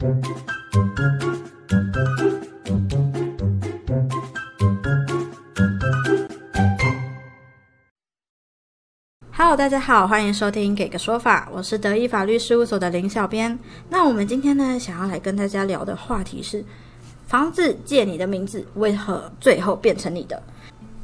Hello，大家好，欢迎收听《给个说法》，我是德意法律事务所的林小编。那我们今天呢，想要来跟大家聊的话题是：房子借你的名字，为何最后变成你的？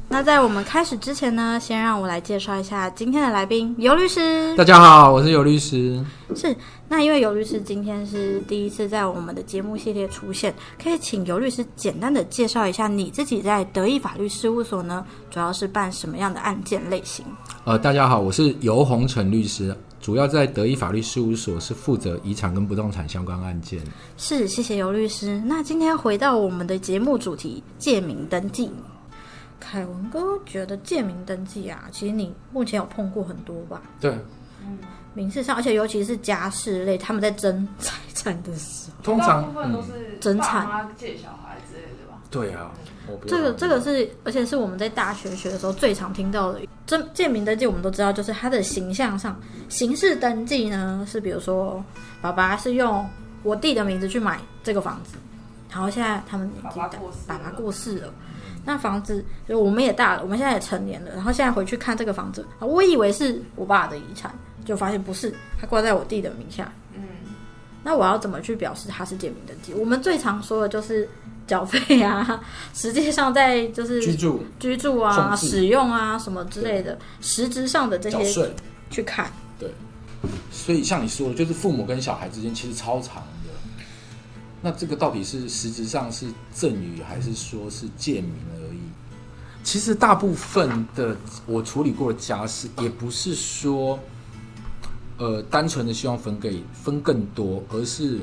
那在我们开始之前呢，先让我来介绍一下今天的来宾——尤律师。大家好，我是尤律师。是，那因为尤律师今天是第一次在我们的节目系列出现，可以请尤律师简单的介绍一下你自己在德意法律事务所呢，主要是办什么样的案件类型？呃，大家好，我是尤宏成律师，主要在德意法律事务所是负责遗产跟不动产相关案件。是，谢谢尤律师。那今天回到我们的节目主题——借名登记。凯文哥觉得借名登记啊，其实你目前有碰过很多吧？对，民事上，而且尤其是家事类，他们在争财产的时候，通常大部分都嗯，是争产借小孩之类的吧。对啊，我不这个这个是，而且是我们在大学学的时候最常听到的。这借名登记，我们都知道，就是他的形象上，形式登记呢是比如说，爸爸是用我弟的名字去买这个房子，然后现在他们年纪大爸爸过世了爸爸过世了。那房子就我们也大了，我们现在也成年了，然后现在回去看这个房子，啊我以为是我爸的遗产，就发现不是，他挂在我弟的名下。嗯，那我要怎么去表示他是借名登记？我们最常说的就是缴费啊，实际上在就是居住居住啊、使用啊什么之类的，实质上的这些，去看。对所以像你说的，就是父母跟小孩之间其实超长的。那这个到底是实质上是赠与，还是说是借名而已？其实大部分的我处理过的家事，也不是说，呃，单纯的希望分给分更多，而是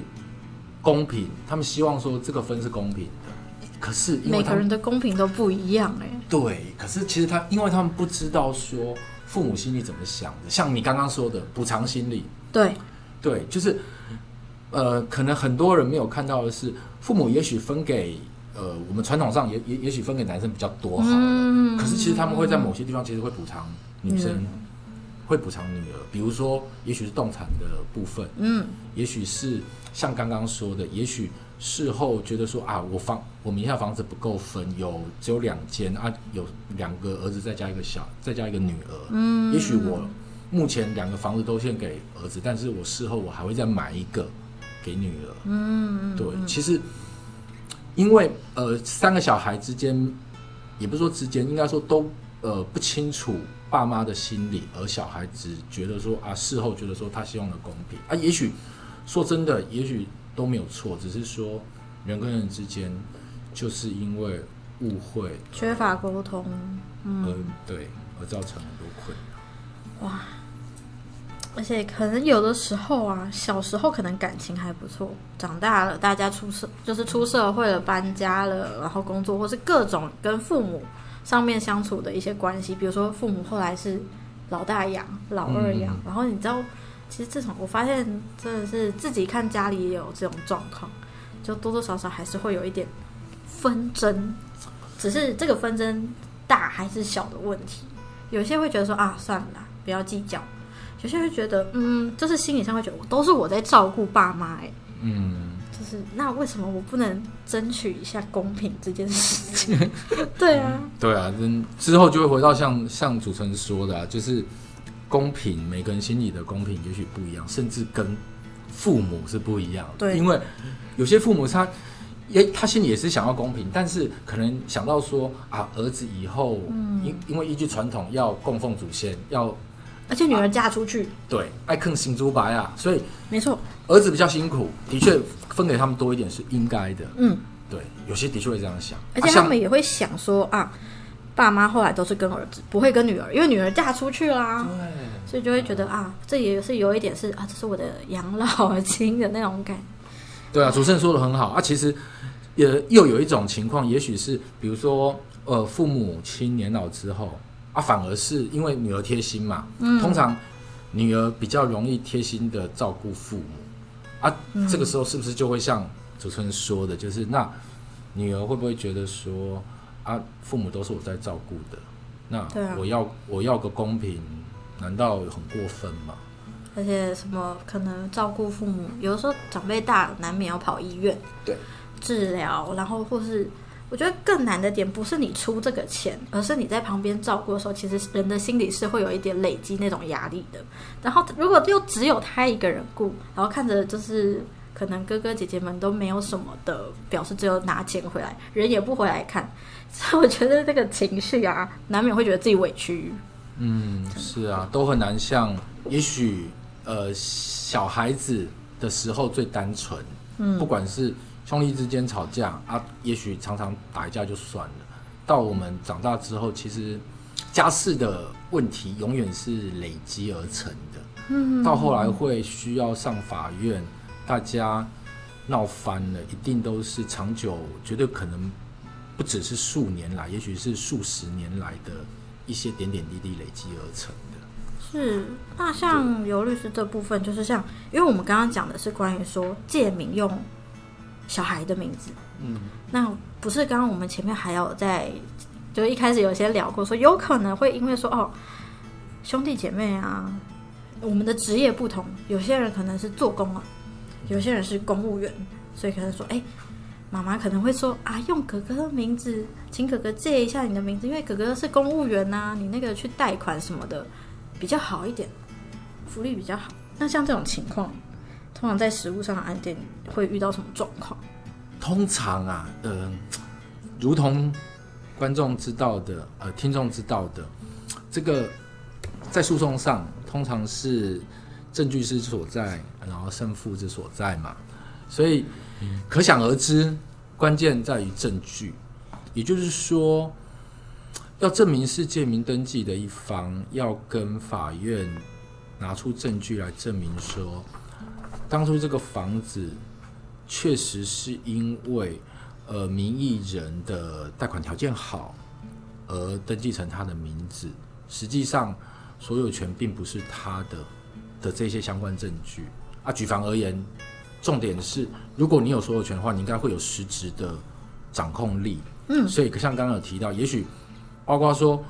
公平。他们希望说这个分是公平的，可是每个人的公平都不一样哎、对，可是其实他，因为他们不知道说父母心里怎么想的，像你刚刚说的补偿心理，对，对，就是呃，可能很多人没有看到的是，父母也许分给呃，我们传统上也也也许分给男生比较多好了，嗯。可是其实他们会在某些地方其实会补偿女生，嗯会补偿女儿，比如说也许是动产的部分，嗯，也许是像刚刚说的，也许事后觉得说啊，我房我名下房子不够分，有只有两间啊，有两个儿子再加一个小，再加一个女儿。嗯，也许我目前两个房子都献给儿子，但是我事后我还会再买一个给女儿。嗯，对，其实因为呃三个小孩之间，也不是说之间，应该说都呃不清楚爸妈的心理，而小孩子觉得说啊，事后觉得说他希望的公平。啊，也许说真的，也许都没有错，只是说人跟人之间就是因为误会缺乏沟通，嗯。对而造成很多困扰。而且可能有的时候啊，小时候可能感情还不错，长大了大家出社就是出社会了，搬家了，然后工作或是各种跟父母上面相处的一些关系，比如说父母后来是老大养、老二养，嗯然后你知道，其实这种我发现真的是自己看家里也有这种状况，就多多少少还是会有一点纷争，只是这个纷争大还是小的问题。有些会觉得说啊，算了，不要计较。有些会觉得，嗯，就是心理上会觉得，都是我在照顾爸妈，哎，嗯，就是那为什么我不能争取一下公平这件事情？对啊，对啊，真之后就会回到像像主持人说的、啊，就是公平，每个人心里的公平也许不一样，甚至跟父母是不一样的。对因为有些父母他也他心里也是想要公平，但是可能想到说啊，儿子以后嗯因、因为依据传统要供奉祖先，要而且女儿嫁出去，对爱坑行猪白啊，所以没错，儿子比较辛苦，的确分给他们多一点是应该的。嗯，对，有些的确会这样想，而且他们也会想说啊，爸妈后来都是跟儿子，不会跟女儿，因为女儿嫁出去啦，对。所以就会觉得啊，这也是有一点是啊，这是我的养老金的那种感。对啊，主持人说的很好啊。其实也又有一种情况，也许是比如说呃，父母亲年老之后啊，反而是因为女儿贴心嘛，嗯。通常女儿比较容易贴心的照顾父母啊，嗯。这个时候是不是就会像主持人说的，就是那女儿会不会觉得说啊，父母都是我在照顾的，那我要我要个公平，难道很过分吗？而且什么可能照顾父母，有的时候长辈大，难免要跑医院对。治疗，然后或是我觉得更难的点不是你出这个钱，而是你在旁边照顾的时候，其实人的心里是会有一点累积那种压力的。然后如果又只有他一个人顾，然后看着就是可能哥哥姐姐们都没有什么的表示，只有拿钱回来，人也不回来看，所以我觉得这个情绪啊，难免会觉得自己委屈。嗯，是啊，都很难像，也许呃小孩子的时候最单纯，嗯不管是兄弟之间吵架啊，也许常常打一架就算了。到我们长大之后，其实家事的问题永远是累积而成的。嗯到后来会需要上法院，大家闹翻了，一定都是长久，绝对可能不只是数年来，也许是数十年来的一些点点滴滴累积而成的。是，那像尤律师这部分，就是像，因为我们刚刚讲的是关于说借名用小孩的名字，嗯，那不是刚刚我们前面还有在，就一开始有些聊过，说有可能会因为说哦，兄弟姐妹啊，我们的职业不同，有些人可能是做工啊，有些人是公务员，所以可能说，哎，妈妈可能会说啊，用哥哥的名字，请哥哥借一下你的名字，因为哥哥是公务员呐、你那个去贷款什么的比较好一点，福利比较好。那像这种情况，通常在实物上的案件会遇到什么状况？通常啊，呃，如同观众知道的，呃，听众知道的，这个在诉讼上通常是证据之所在，然后胜负之所在嘛，所以可想而知，关键在于证据，也就是说，要证明是借名登记的一方，要跟法院拿出证据来证明说，当初这个房子确实是因为呃名义人的贷款条件好而登记成他的名字，实际上所有权并不是他的的这些相关证据啊。举凡而言，重点是如果你有所有权的话，你应该会有实质的掌控力。嗯所以像刚刚有提到，也许包括说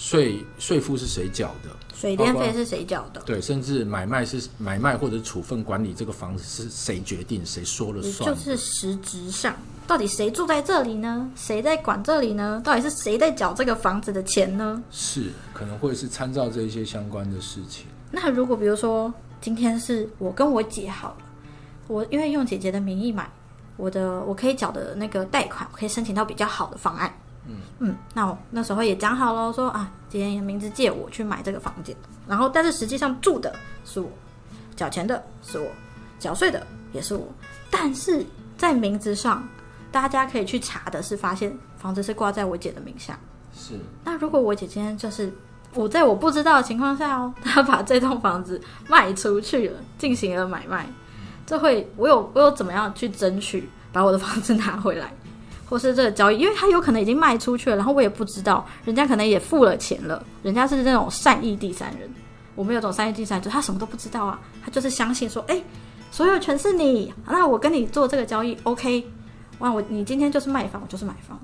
税税负是谁缴的，水电费是谁缴的？对，甚至买卖是买卖或者处分管理这个房子是谁决定，谁说了也算。就是实质上，到底谁住在这里呢？谁在管这里呢？到底是谁在缴这个房子的钱呢？是可能会是参照这一些相关的事情。那如果比如说今天是我跟我姐好了，我因为用姐姐的名义买，我的我可以缴的那个贷款，我可以申请到比较好的方案。嗯。嗯，那我那时候也讲好了，说啊，姐姐你的名字借我去买这个房间，然后但是实际上住的是我，缴钱的是我，缴税的也是我，但是在名字上，大家可以去查的是发现房子是挂在我姐的名下。是。那如果我姐今天就是我在我不知道的情况下哦，她把这栋房子卖出去了，进行了买卖，这会我有我有怎么样去争取把我的房子拿回来，或是这个交易，因为他有可能已经卖出去了，然后我也不知道，人家可能也付了钱了，人家是那种善意第三人，我们有种善意第三人，就他什么都不知道啊，他就是相信说，哎，所有权是你，那我跟你做这个交易，OK，哇，我你今天就是卖房，我就是买房。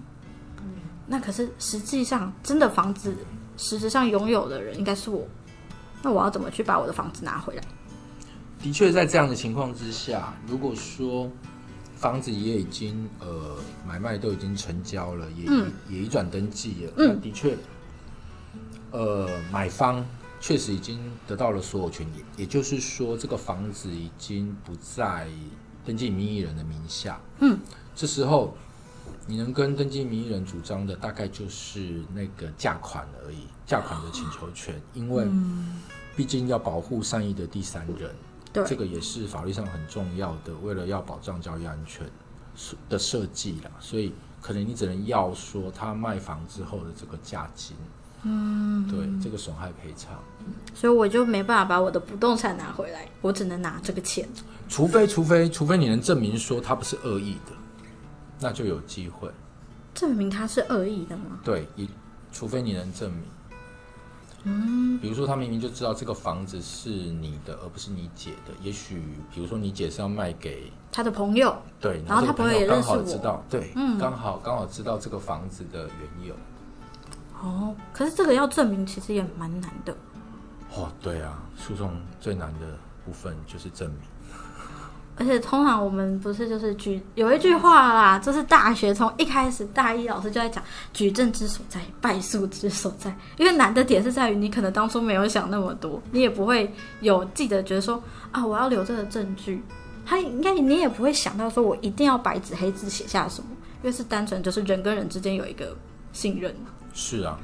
那可是实际上，真的房子实质上拥有的人应该是我。那我要怎么去把我的房子拿回来？的确，在这样的情况之下，如果说房子也已经呃买卖都已经成交了，也、嗯也移转登记了，嗯那的确，呃，买方确实已经得到了所有权，也也就是说，这个房子已经不在登记名义人的名下。嗯，这时候你能跟登记名义人主张的，大概就是那个价款而已，价款的请求权，因为毕竟要保护善意的第三人。对，这个也是法律上很重要的，为了要保障交易安全的设计啦，所以可能你只能要说他卖房之后的这个价金，嗯，对，这个损害赔偿，所以我就没办法把我的不动产拿回来，我只能拿这个钱。除非除非除非你能证明说他不是恶意的，那就有机会，证明他是恶意的吗？对，一除非你能证明。嗯，比如说他明明就知道这个房子是你的，而不是你姐的。也许，比如说你姐是要卖给他的朋友，对，然后他朋友也认识刚好我知道，对，嗯刚好刚好知道这个房子的缘由。哦，可是这个要证明其实也蛮难的。哦，对啊，诉讼最难的部分就是证明。而且通常我们不是就是举有一句话啦，就是大学从一开始大一老师就在讲举证之所在，败诉之所在。因为难的点是在于你可能当初没有想那么多，你也不会有记得觉得说啊我要留这个证据，他应该你也不会想到说我一定要白纸黑字写下什么，因为是单纯就是人跟人之间有一个信任，是啊，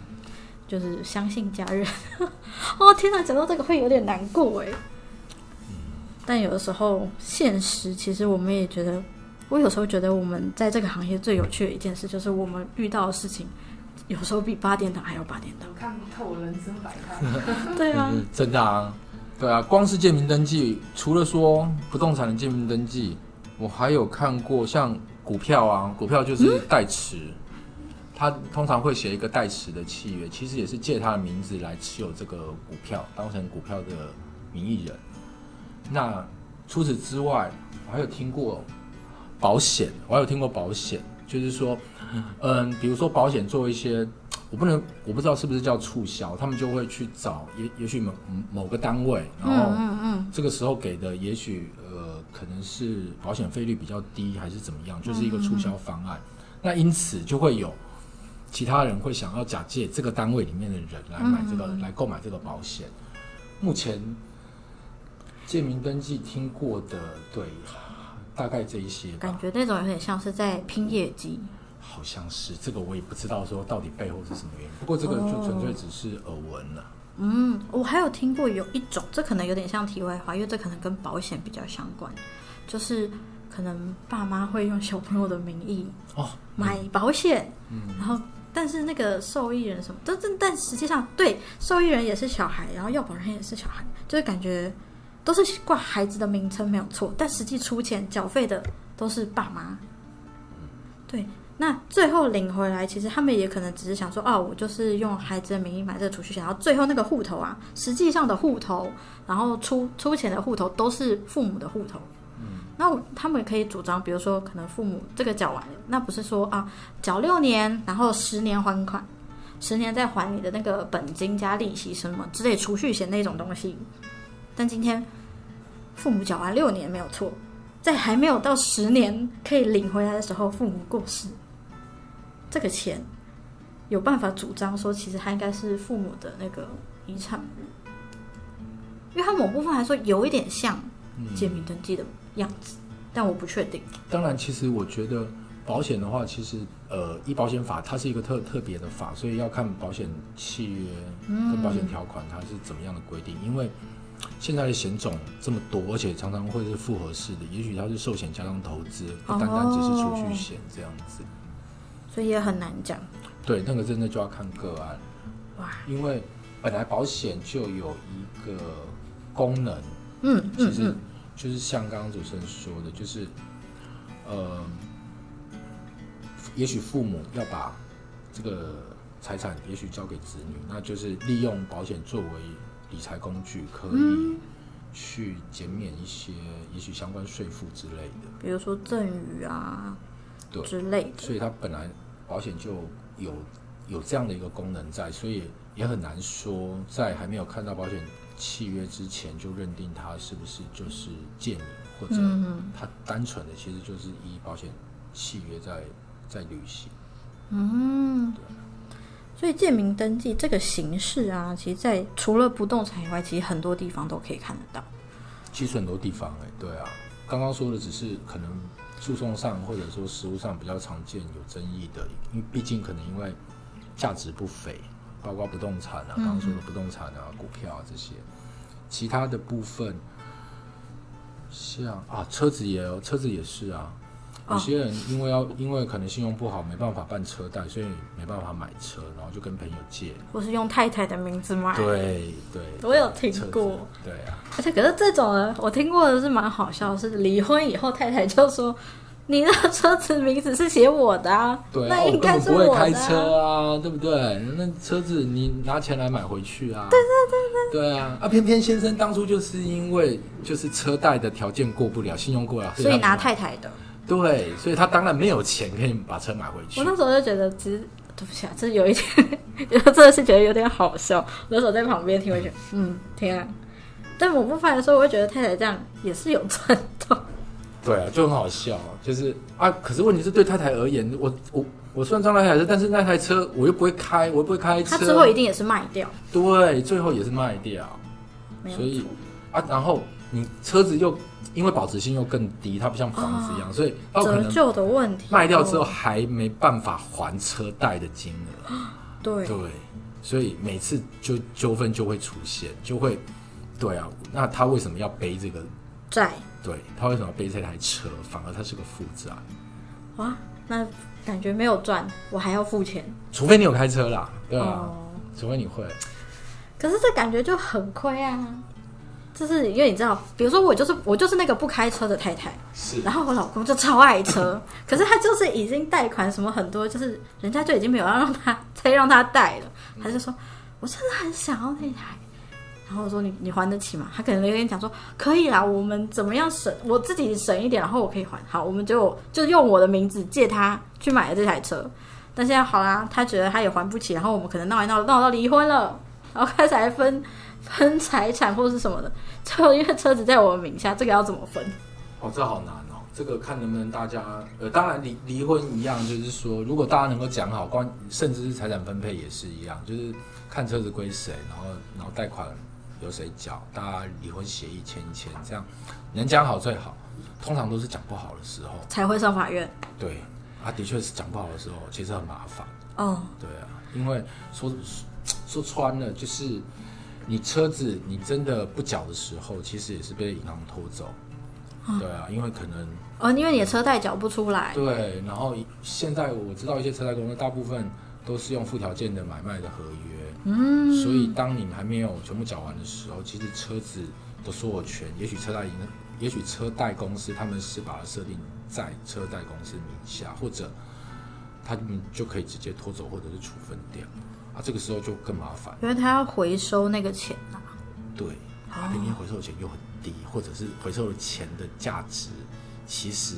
就是相信家人。哦天哪，讲到这个会有点难过哎。但有的时候，现实其实我们也觉得，我有时候觉得我们在这个行业最有趣的一件事，就是我们遇到的事情，有时候比八点档还要八点档。看透人生百态。对啊，真的啊，对啊，光是建名登记，除了说不动产的建名登记，我还有看过像股票啊，股票就是代持，他通常会写一个代持的契约，其实也是借他的名字来持有这个股票，当成股票的名义人。那除此之外，我还有听过保险，我还有听过保险，就是说，嗯，比如说保险做一些，我不能，我不知道是不是叫促销，他们就会去找也也许某某个单位，然后这个时候给的也许呃可能是保险费率比较低，还是怎么样，就是一个促销方案。那因此就会有其他人会想要假借这个单位里面的人来买这个、来购买这个保险。目前。建名登记听过的，对，大概这一些。感觉那种有点像是在拼业绩。好像是这个，我也不知道说到底背后是什么原因。不过这个就纯粹只是耳闻了。嗯，我还有听过有一种，这可能有点像题外话，因为这可能跟保险比较相关，就是可能爸妈会用小朋友的名义哦买保险，嗯，然后但是那个受益人什么，但但但实际上对受益人也是小孩，然后要保人也是小孩，就是感觉。都是挂孩子的名称没有错，但实际出钱缴费的都是爸妈。对，那最后领回来，其实他们也可能只是想说，哦，我就是用孩子的名义买这个储蓄险，然后最后那个户头啊，实际上的户头，然后出出钱的户头都是父母的户头。嗯，那他们可以主张，比如说，可能父母这个缴完，那不是说啊，缴六年，然后十年还款，十年再还你的那个本金加利息什么之类储蓄险那种东西。但今天父母缴完六年没有错，在还没有到十年可以领回来的时候，父母过世，这个钱有办法主张说，其实它应该是父母的那个遗产，因为它某部分来说有一点像简明登记的样子，但我不确定。当然，其实我觉得保险的话，其实呃，医保险法它是一个特特别的法，所以要看保险契约跟保险条款它是怎么样的规定，因为。现在的险种这么多，而且常常会是复合式的，也许它是寿险加上投资，不单单只是储蓄险这样子，所以也很难讲。对，那个真的就要看个案。哇，因为本来保险就有一个功能，嗯，其实就是像刚刚主持人说的，就是呃，也许父母要把这个财产也许交给子女，那就是利用保险作为。理财工具可以去减免一些，也许相关税负之类的，比如说赠与啊，对之类的。所以它本来保险就有有这样的一个功能在，所以也很难说在还没有看到保险契约之前就认定它是不是就是建议，或者它单纯的其实就是依保险契约在在履行。嗯。所以建名登记这个形式啊，其实，在除了不动产以外，其实很多地方都可以看得到。其实很多地方哎，对啊，刚刚说的只是可能诉讼上或者说实务上比较常见有争议的，因为毕竟可能因为价值不菲，包括不动产啊，刚刚说的不动产啊、股票啊这些，其他的部分，像啊车子也有，车子也是啊。有些人因为要因为可能信用不好，没办法办车贷，所以没办法买车，然后就跟朋友借，或是用太太的名字买。对对，我有听过。对啊，而且可是这种人，我听过的是蛮好笑，是离婚以后太太就说：“你的车子名字是写我的啊，对那应该是我的。”不会开车啊，对不对？那车子你拿钱来买回去啊？对对对对。对啊，啊，偏偏先生当初就是因为就是车贷的条件过不了，信用过不了，所以拿太太的。对，所以他当然没有钱可以把车买回去。我那时候就觉得，其实对不起啊，这有一点，真的是觉得有点好笑。那时候在旁边听，我觉得，嗯，天啊，但某部分来说，我会觉得太太这样也是有赚到。对啊，就很好笑，就是啊，可是问题是对太太而言，我我我虽然赚了台车，但是那台车我又不会开，我又不会开车，他之后一定也是卖掉，对，最后也是卖掉，所以啊，然后你车子又因为保值性又更低，它不像房子一样，所以它可能折旧的问题卖掉之后哦还没办法还车贷的金额，对。对，所以每次就纠纷就会出现，就会，对啊，那他为什么要背这个？债。对他为什么要背这台车？反而他是个负债，哇，那感觉没有赚，我还要付钱。除非你有开车啦，对啊，哦。除非你会，可是这感觉就很亏啊，就是因为你知道，比如说我就是我就是那个不开车的太太，是然后我老公就超爱车，可是他就是已经贷款什么很多，就是人家就已经没有要让他再让他贷了，他就说我真的很想要那台。然后我说你你还得起吗？他可能跟你讲说可以啦，我们怎么样省，我自己省一点，然后我可以还。好，我们就就用我的名字借他去买了这台车。但现在好啦，他觉得他也还不起，然后我们可能闹一闹闹到离婚了，然后开始还分分财产或是什么的。最后因为车子在我们名下，这个要怎么分？哦，这好难哦。这个看能不能大家，呃，当然离离婚一样，就是说，如果大家能够讲好，关甚至是财产分配也是一样，就是看车子归谁，然后然后贷款由谁缴，大家离婚协议签一签，这样能讲好最好。通常都是讲不好的时候，才会上法院。对，啊，的确是讲不好的时候，其实很麻烦。哦，对啊，因为说说穿了，就是你车子你真的不缴的时候，其实也是被银行拖走。对啊，因为可能哦，因为你的车贷缴不出来。对，然后现在我知道一些车贷公司，大部分都是用附条件的买卖的合约，嗯，所以当你还没有全部缴完的时候，其实车子的所有权，也许车贷银，也许车贷公司他们是把它设定在车贷公司名下，或者他们就可以直接拖走或者是处分掉，啊，这个时候就更麻烦。因为他要回收那个钱呐、对，啊，平均回收的钱又很低，或者是回收的钱的价值，其实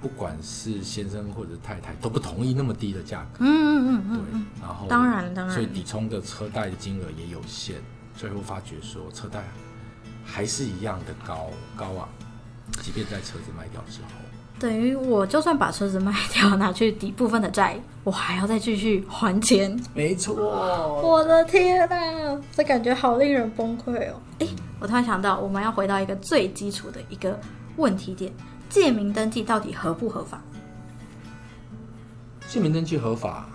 不管是先生或者太太都不同意那么低的价格。嗯嗯嗯嗯对嗯，，然后当然当然所以抵充的车贷的金额也有限，最后发觉说车贷还是一样的高高昂，即便在车子卖掉之后。等于我就算把车子卖掉，拿去抵部分的债，我还要再继续还钱。没错，我的天呐，这感觉好令人崩溃哦！诶，我突然想到，我们要回到一个最基础的一个问题点：借名登记到底合不合法？借名登记合法，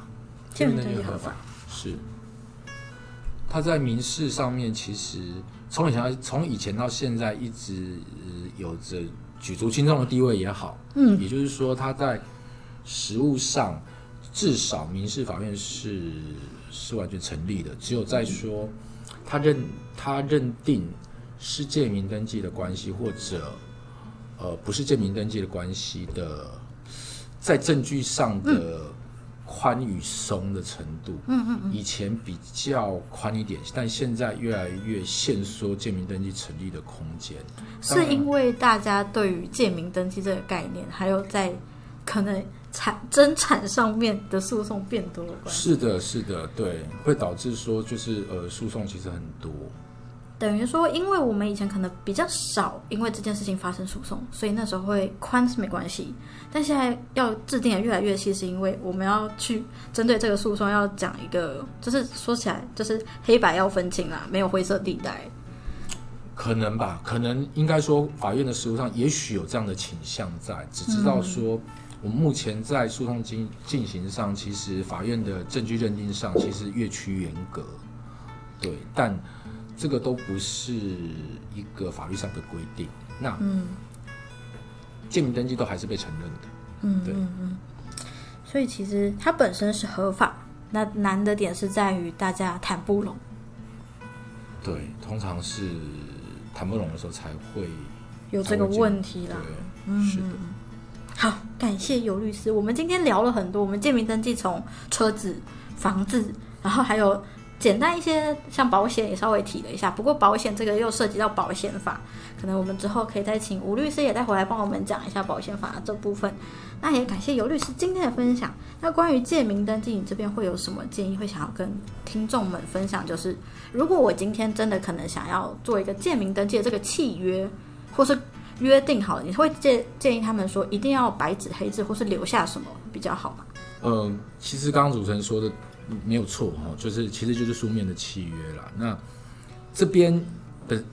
借名登记合法，是。他在民事上面，其实从以前从以前到现在，一直、呃有着举足轻重的地位也好，嗯，也就是说，他在实务上，至少民事法院是是完全成立的。只有在说他认他认定是借名登记的关系，或者呃不是借名登记的关系的，在证据上的宽与松的程度，嗯嗯嗯，以前比较宽一点，但现在越来越限缩建民登记成立的空间。是因为大家对于建民登记这个概念，还有在可能产争产上面的诉讼变多了关系。是的，是的，对，会导致说就是呃诉讼其实很多。等于说，因为我们以前可能比较少因为这件事情发生诉讼，所以那时候会宽是没关系。但现在要制定的越来越细，是因为我们要去针对这个诉讼要讲一个，就是说起来就是黑白要分清啦，没有灰色地带。可能吧，可能应该说，法院的实务上也许有这样的倾向在，只知道说，我们目前在诉讼进进行上，其实法院的证据认定上其实越趋严格，对，但这个都不是一个法律上的规定。那嗯建民登记都还是被承认的，嗯对嗯嗯。所以其实它本身是合法，那难的点是在于大家谈不拢。对，通常是谈不拢的时候才会有这个问题啦。对，是的。好，感谢尤律师。我们今天聊了很多，我们建民登记从车子、房子，然后还有简单一些，像保险也稍微提了一下。不过保险这个又涉及到保险法，可能我们之后可以再请吴律师也再回来帮我们讲一下保险法这部分。那也感谢尤律师今天的分享。那关于借名登记，你这边会有什么建议会想要跟听众们分享？就是如果我今天真的可能想要做一个借名登记的这个契约，或是约定好了，你会建建议他们说一定要白纸黑字，或是留下什么比较好吗？嗯，其实刚刚主持人说的没有错哈，就是其实就是书面的契约啦。那这边的，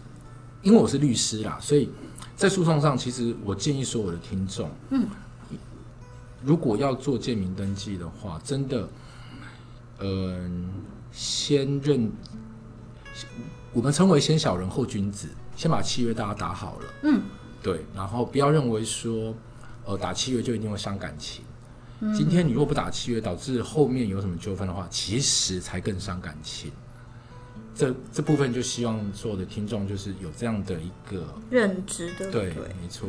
因为我是律师啦，所以在诉讼上，其实我建议所有的听众，嗯，如果要做建名登记的话，真的，嗯、先认，我们称为先小人后君子，先把契约大家打好了，嗯，对，然后不要认为说，呃，打契约就一定会伤感情。今天你若不打契约，导致后面有什么纠纷的话，其实才更伤感情。这这部分就希望所有的听众就是有这样的一个认知对不对对？，没错，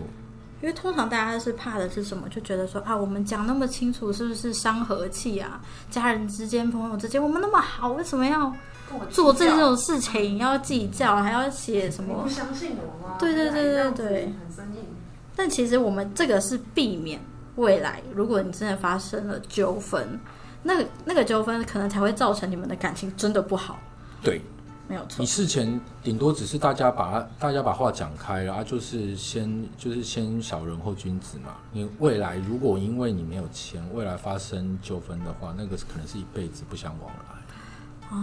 因为通常大家是怕的是什么？就觉得说啊，我们讲那么清楚，是不是伤和气啊？家人之间、朋友之间，我们那么好，为什么要做这种事情？要计较，还要写什么你不？相信我吗？对对对对对很生硬。但其实我们这个是避免未来，如果你真的发生了纠纷，那个那个纠纷可能才会造成你们的感情真的不好，对没有错你。事前顶多只是大家把大家把话讲开了啊，就是先就是先小人后君子嘛。你未来如果因为你没有钱，未来发生纠纷的话，那个可能是一辈子不相往来。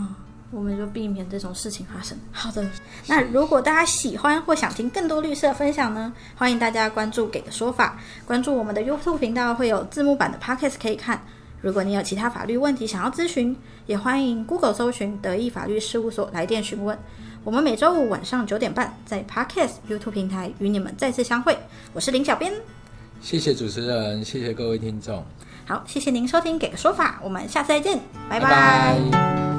我们就避免这种事情发生。好的，那如果大家喜欢或想听更多绿色分享呢，欢迎大家关注“给个说法”，关注我们的 YouTube 频道，会有字幕版的 Podcast 可以看。如果你有其他法律问题想要咨询，也欢迎 Google 搜寻德意法律事务所来电询问。我们每周五晚上九点半在 Podcast YouTube 平台与你们再次相会。我是林小编，谢谢主持人，谢谢各位听众，好，谢谢您收听《给个说法》，我们下次再见，拜拜拜